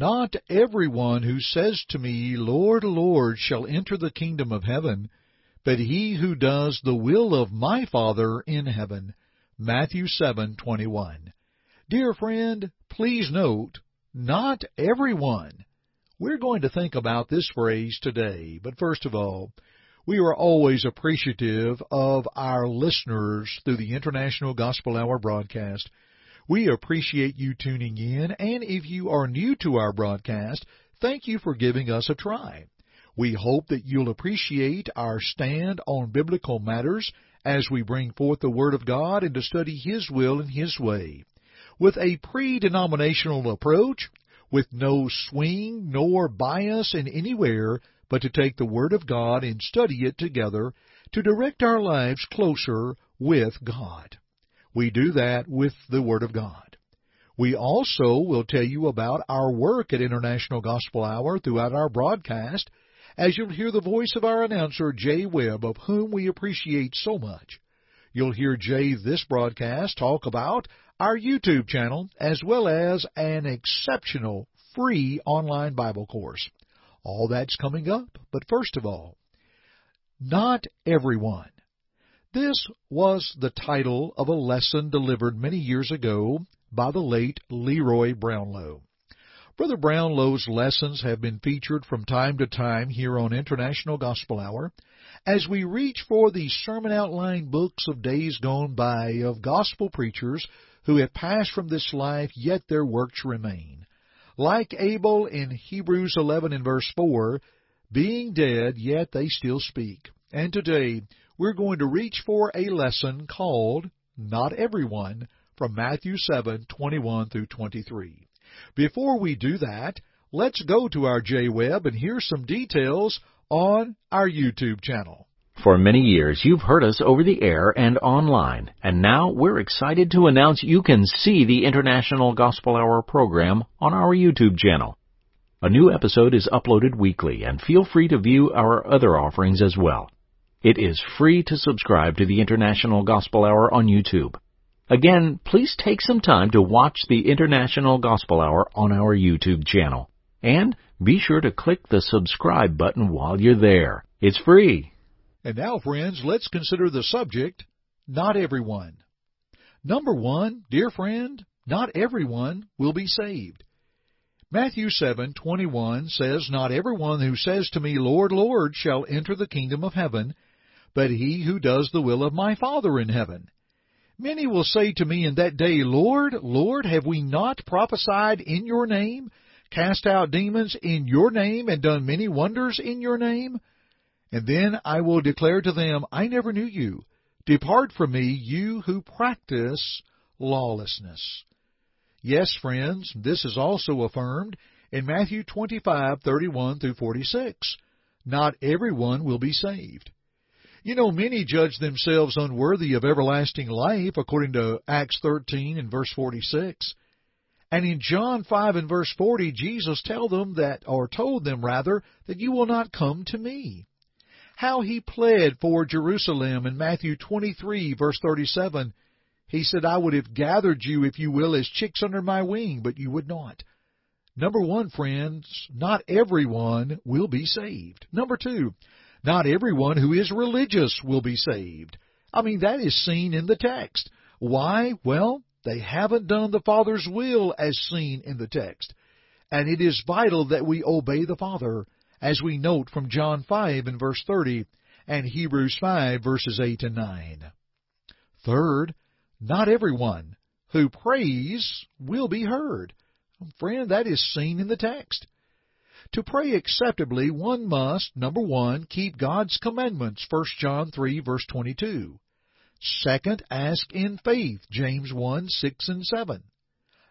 Not everyone who says to me, Lord, Lord, shall enter the kingdom of heaven, but he who does the will of my Father in heaven. Matthew 7:21. Dear friend, please note, not everyone. We're going to think about this phrase today, but first of all, we are always appreciative of our listeners through the International Gospel Hour broadcast. We appreciate you tuning in, and if you are new to our broadcast, thank you for giving us a try. We hope that you'll appreciate our stand on biblical matters as we bring forth the Word of God and to study His will and His way. With a pre-denominational approach, with no swing nor bias in anywhere, but to take the Word of God and study it together to direct our lives closer with God. We do that with the Word of God. We also will tell you about our work at International Gospel Hour throughout our broadcast, as you'll hear the voice of our announcer, Jay Webb, of whom we appreciate so much. You'll hear Jay this broadcast talk about our YouTube channel, as well as an exceptional free online Bible course. All that's coming up, but first of all, not everyone. This was the title of a lesson delivered many years ago by the late Leroy Brownlow. Brother Brownlow's lessons have been featured from time to time here on International Gospel Hour as we reach for the sermon outline books of days gone by of gospel preachers who have passed from this life, yet their works remain. Like Abel in Hebrews 11 and verse 4, being dead, yet they still speak. And today, we're going to reach for a lesson called Not Everyone from Matthew 7:21 through 23. Before we do that, let's go to our Jay Webb and hear some details on our YouTube channel. For many years, you've heard us over the air and online, and now we're excited to announce you can see the International Gospel Hour program on our YouTube channel. A new episode is uploaded weekly, and feel free to view our other offerings as well. It is free to subscribe to the International Gospel Hour on YouTube. Again, please take some time to watch the International Gospel Hour on our YouTube channel. And be sure to click the subscribe button while you're there. It's free. And now, friends, let's consider the subject not everyone. Number one, dear friend, not everyone will be saved. Matthew 7:21 says, "Not everyone who says to me, Lord, Lord, shall enter the kingdom of heaven, but he who does the will of my Father in heaven." Many will say to me in that day, Lord, Lord, have we not prophesied in your name, cast out demons in your name, and done many wonders in your name? And then I will declare to them, I never knew you. Depart from me, you who practice lawlessness. Yes, friends, this is also affirmed in Matthew 25:31 through 46. Not everyone will be saved. You know, many judge themselves unworthy of everlasting life, according to Acts 13 and verse 46. And in John 5 and verse 40, Jesus tell them that, or told them rather, that you will not come to me how he pled for Jerusalem in Matthew 23 verse 37. He said, I would have gathered you, if you will, as chicks under my wing, but you would not. Number one, friends, not everyone will be saved. Number two, not everyone who is religious will be saved. I mean, that is seen in the text. Why? Well, they haven't done the Father's will as seen in the text. And it is vital that we obey the Father as we note from John 5 and verse 30 and Hebrews 5 verses 8 and 9. Third, not everyone who prays will be heard. Friend, that is seen in the text. To pray acceptably, one must, number one, keep God's commandments, 1 John 3, verse 22. Second, ask in faith, James 1, 6 and 7.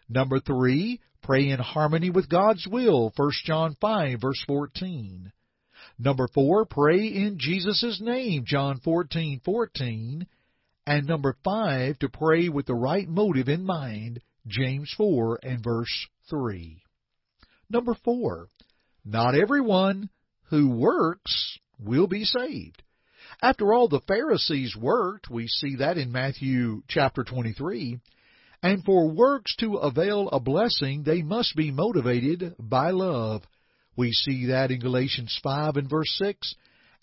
Number three, pray in harmony with God's will, 1 John 5, verse 14. Number four, pray in Jesus' name, John 14, 14. And number five, to pray with the right motive in mind, James 4 and verse 3. Number four, not everyone who works will be saved. After all, the Pharisees worked. We see that in Matthew chapter 23. And for works to avail a blessing, they must be motivated by love. We see that in Galatians 5 and verse 6,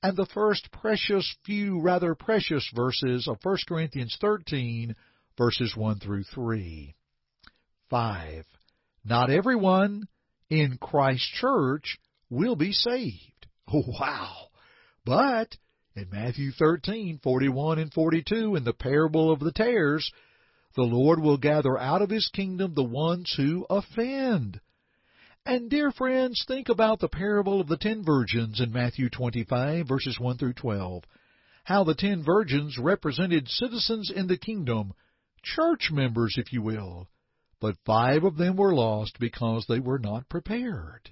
and the first precious few rather precious verses of 1 Corinthians 13, verses 1 through 3. 5. Not everyone in Christ's church will be saved. Oh, wow. But in Matthew 13, 41 and 42, in the parable of the tares, the Lord will gather out of his kingdom the ones who offend. And dear friends, think about the parable of the ten virgins in Matthew 25, verses 1 through 12. How the ten virgins represented citizens in the kingdom, church members, if you will, but five of them were lost because they were not prepared.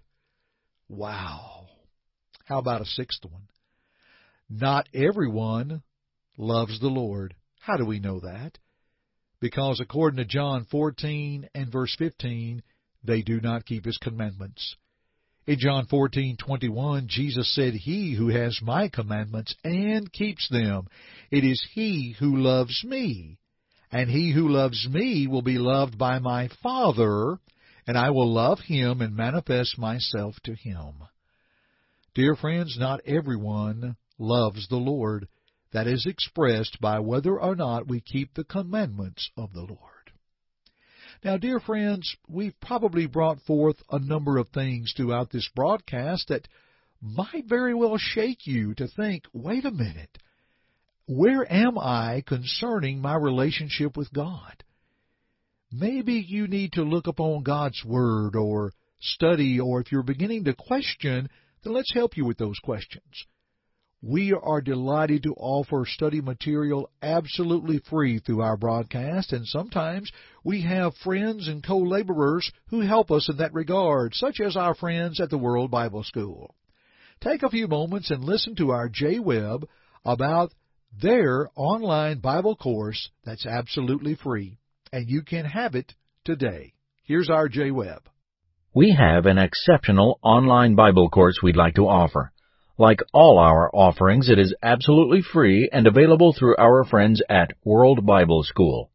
Wow. How about a sixth one? Not everyone loves the Lord. How do we know that? Because according to John 14 and verse 15, they do not keep his commandments. In John 14:21, Jesus said, "He who has my commandments and keeps them, it is he who loves me. And he who loves me will be loved by my Father, and I will love him and manifest myself to him." Dear friends, not everyone loves the Lord. That is expressed by whether or not we keep the commandments of the Lord. Now, dear friends, we've probably brought forth a number of things throughout this broadcast that might very well shake you to think, wait a minute, where am I concerning my relationship with God? Maybe you need to look upon God's Word or study, or if you're beginning to question, then let's help you with those questions. We are delighted to offer study material absolutely free through our broadcast, and sometimes we have friends and co laborers who help us in that regard, such as our friends at the World Bible School. Take a few moments and listen to our Jay Webb about their online Bible course that's absolutely free, and you can have it today. Here's our Jay Webb. We have an exceptional online Bible course we'd like to offer. Like all our offerings, it is absolutely free and available through our friends at World Bible School.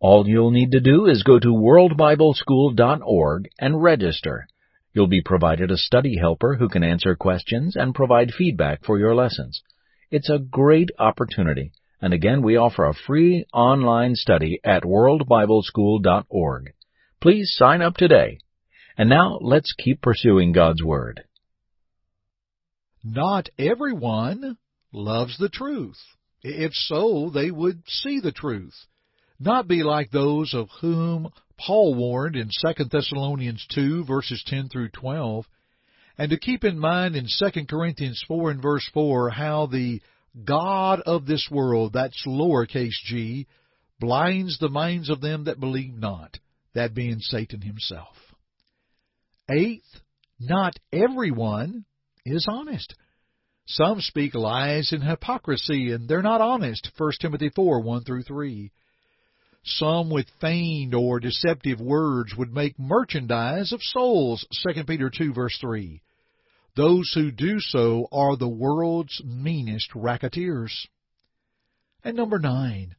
All you'll need to do is go to worldbibleschool.org and register. You'll be provided a study helper who can answer questions and provide feedback for your lessons. It's a great opportunity, and again, we offer a free online study at worldbibleschool.org. Please sign up today. And now let's keep pursuing God's Word. Not everyone loves the truth. If so, they would see the truth, not be like those of whom Paul warned in 2 Thessalonians 2 verses 10 through 12, and to keep in mind in 2 Corinthians 4 and verse 4 how the God of this world, that's lowercase g, blinds the minds of them that believe not, that being Satan himself. Eighth, not everyone is honest. Some speak lies and hypocrisy, and they're not honest. 1 Timothy 4 1 through 3. Some with feigned or deceptive words would make merchandise of souls. 2 Peter 2 verse 3. Those who do so are the world's meanest racketeers. And number nine,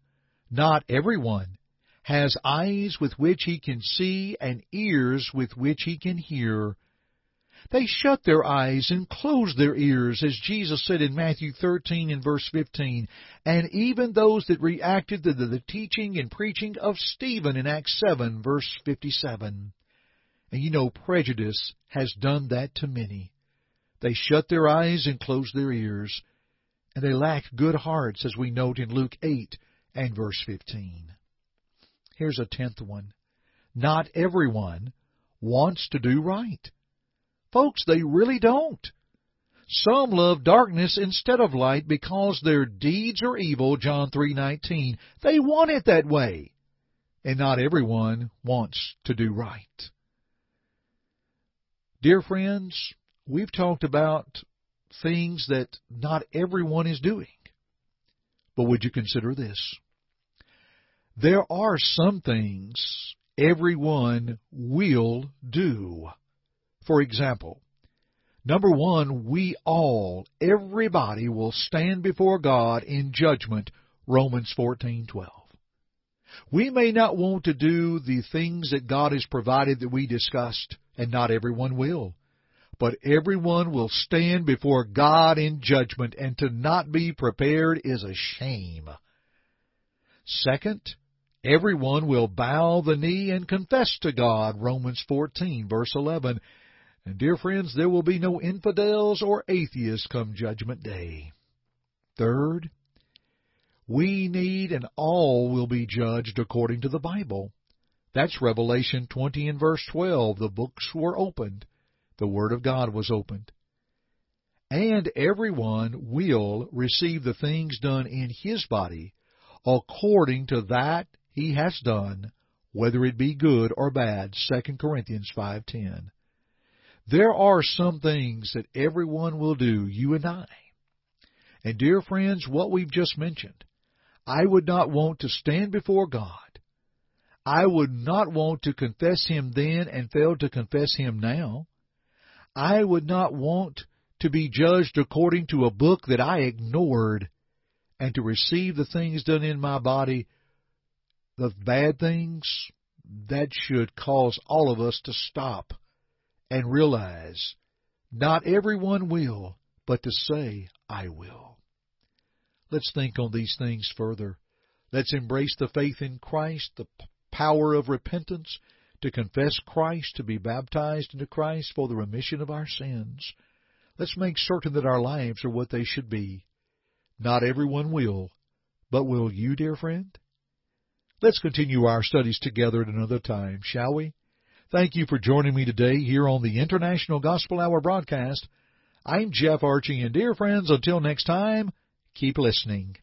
not everyone has eyes with which he can see and ears with which he can hear. They shut their eyes and closed their ears, as Jesus said in Matthew 13 and verse 15. And even those that reacted to the teaching and preaching of Stephen in Acts 7 verse 57. And you know, prejudice has done that to many. They shut their eyes and closed their ears. And they lack good hearts, as we note in Luke 8 and verse 15. Here's a tenth one. Not everyone wants to do right. Folks, they really don't. Some love darkness instead of light because their deeds are evil, John 3:19. They want it that way. and not everyone wants to do right. Dear friends, we've talked about things that not everyone is doing. But would you consider this? There are some things everyone will do. For example, number one, we all, everybody will stand before God in judgment, Romans 14:12. We may not want to do the things that God has provided that we discussed, and not everyone will. But everyone will stand before God in judgment, and to not be prepared is a shame. Second, everyone will bow the knee and confess to God, Romans 14, verse 11. And dear friends, there will be no infidels or atheists come judgment day. Third, we need and all will be judged according to the Bible. That's Revelation 20 and verse 12. The books were opened. The Word of God was opened. And everyone will receive the things done in his body according to that he has done, whether it be good or bad. 2 Corinthians 5.10 There are some things that everyone will do, you and I. And dear friends, what we've just mentioned, I would not want to stand before God. I would not want to confess Him then and fail to confess Him now. I would not want to be judged according to a book that I ignored and to receive the things done in my body, the bad things, that should cause all of us to stop and realize not everyone will, but to say, I will. Let's think on these things further. Let's embrace the faith in Christ, the power of repentance, to confess Christ, to be baptized into Christ for the remission of our sins. Let's make certain that our lives are what they should be. Not everyone will, but will you, dear friend? Let's continue our studies together at another time, shall we? Thank you for joining me today here on the International Gospel Hour broadcast. I'm Jeff Archie, and dear friends, until next time, Keep listening.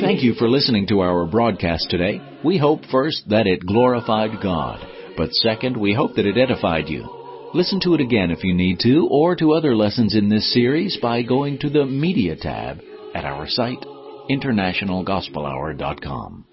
Thank you for listening to our broadcast today. We hope first that it glorified God, but second, we hope that it edified you. Listen to it again if you need to, or to other lessons in this series by going to the Media tab at our site, internationalgospelhour.com.